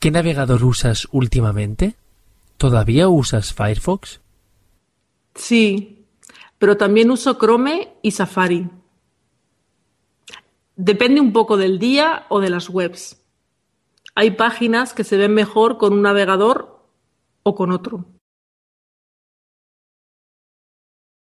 ¿Qué navegador usas últimamente? ¿Todavía usas Firefox? Sí, pero también uso Chrome y Safari. Depende un poco del día o de las webs. Hay páginas que se ven mejor con un navegador o con otro.